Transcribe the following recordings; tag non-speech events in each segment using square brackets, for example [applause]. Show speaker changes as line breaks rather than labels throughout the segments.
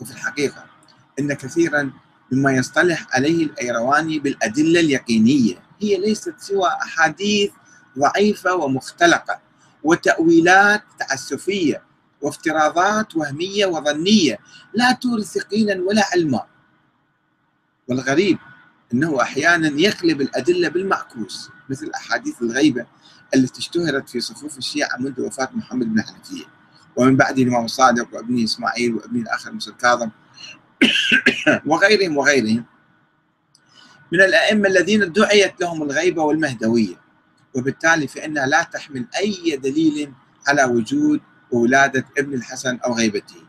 وفي الحقيقة إن كثيرا مما يصطلح عليه الأيرواني بالأدلة اليقينية هي ليست سوى أحاديث ضعيفة ومختلقة وتأويلات تعسفية وافتراضات وهمية وظنية لا تورث يقينا ولا علما. والغريب أنه أحيانا يقلب الأدلة بالمعكوس مثل أحاديث الغيبة التي اشتهرت في صفوف الشيعة منذ وفاة محمد بن حنفية ومن بعده الإمام الصادق وابنه إسماعيل وابنه الآخر موسى الكاظم [coughs] وغيرهم وغيرهم من الأئمة الذين دعيت لهم الغيبة والمهدوية. وبالتالي فإنها لا تحمل أي دليل على وجود وولادة ابن الحسن أو غيبته.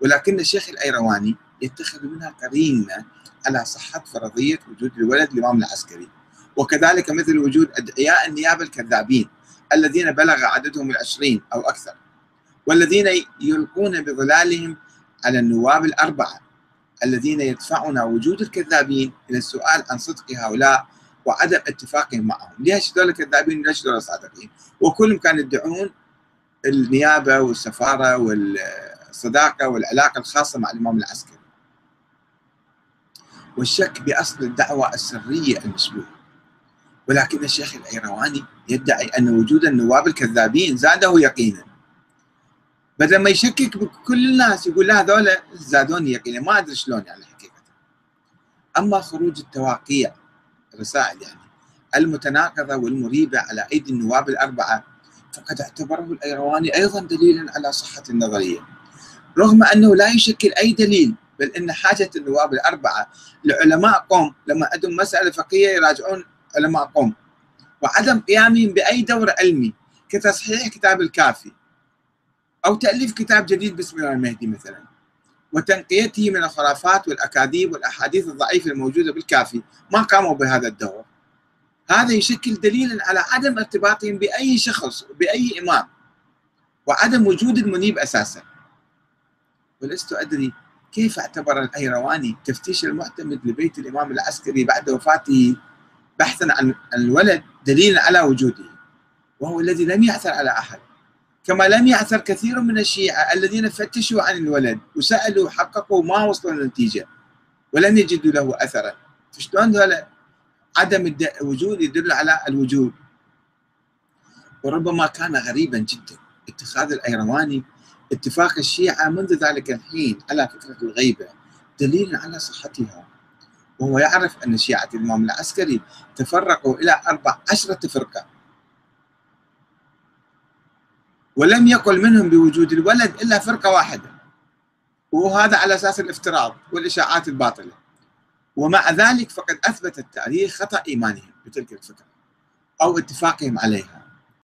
ولكن الشيخ الأيرواني يتخذ منها قرينة على صحة فرضية وجود الولد الإمام العسكري. وكذلك مثل وجود أدعياء النيابة الكذابين الذين بلغ عددهم العشرين أو أكثر. والذين يلقون بظلالهم على النواب الأربعة الذين يدفعون وجود الكذابين إلى السؤال عن صدق هؤلاء وعدم اتفاقهم معهم. ليش دول كذابين وليش دول صادقين وكلهم كانوا يدعون النيابة والسفارة والصداقة والعلاقة الخاصة مع الإمام العسكري. والشك بأصل الدعوة السرية المشبوهة ولكن الشيخ الأيرواني يدعي أن وجود النواب الكذابين زاده يقينا. بدل ما يشكك بكل الناس يقول لا هذول زادوني يقينا ما أدري شلون يعني حقيقة. أما خروج التواقيع الرسائل يعني المتناقضة والمريبة على أيدي النواب الأربعة فقد اعتبره الأيرواني أيضا دليلا على صحة النظرية. رغم أنه لا يشكل أي دليل بل أن حاجة النواب الأربعة لعلماء قوم لما عندهم مسألة فقهية يراجعون علماء قوم. وعدم قيامهم بأي دور علمي كتصحيح كتاب الكافي. أو تأليف كتاب جديد باسم الإمام المهدي مثلا. وتنقيته من الخرافات والأكاذيب والأحاديث الضعيفة الموجودة بالكافي. ما قاموا بهذا الدور. هذا يشكل دليلا على عدم ارتباطهم بأي شخص بأي إمام. وعدم وجود المنيب أساسا. ولست أدري كيف اعتبر الأيرواني تفتيش المعتمد لبيت الإمام العسكري بعد وفاته بحثا عن الولد دليلا على وجوده. وهو الذي لم يعثر على أحد. كما لم يعثر كثير من الشيعة الذين فتشوا عن الولد وسألوا وحققوا ما وصلوا للنتيجة ولم يجدوا له أثرا. فشلون هذا عدم الوجود يدل على الوجود؟ وربما كان غريبا جدا اتخاذ الأيرواني اتفاق الشيعة منذ ذلك الحين على فكرة الغيبة دليل على صحتها. وهو يعرف أن شيعة الإمام العسكري تفرقوا إلى أربع عشرة فرقة. ولم يقل منهم بوجود الولد إلا فرقة واحدة وهذا على أساس الافتراض والإشاعات الباطلة. ومع ذلك فقد أثبت التاريخ خطأ إيمانهم بتلك الفكرة أو اتفاقهم عليها.